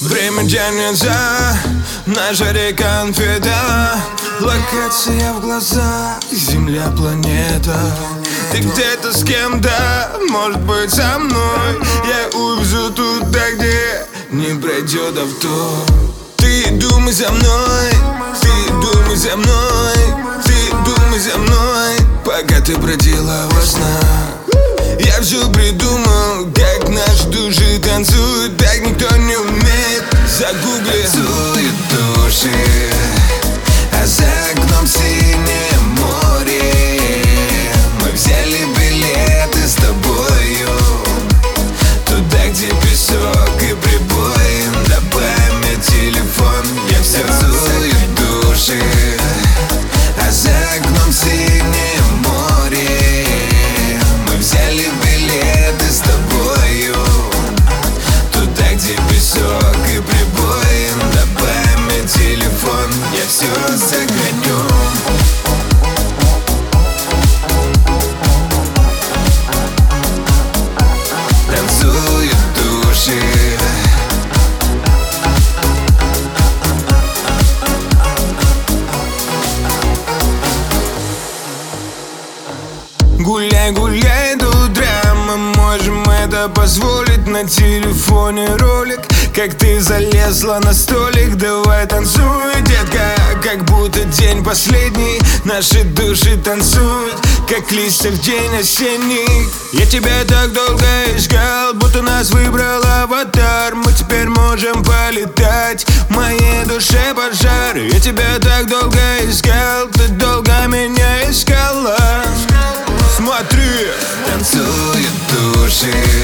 Время тянется, наша река конфета Локация в глаза, земля, планета. Ты где-то с кем-то, может быть со мной. Я увезу туда, где не пройдет авто. Ты думай за мной, ты думай за мной Ты думай за мной, пока ты бродила во снах. Я все придумал, как наши души танцуют Так загугли. Танцуют души, Гуляй, гуляй до утра Мы можем это позволить. На телефоне ролик Как ты залезла на столик. Давай танцуй, детка Как будто день последний. Наши души танцуют Как листья в день осенний. Я тебя так долго искал Будто нас выбрал аватар. Мы теперь можем полетать В моей душе пожар. Я тебя так долго искал души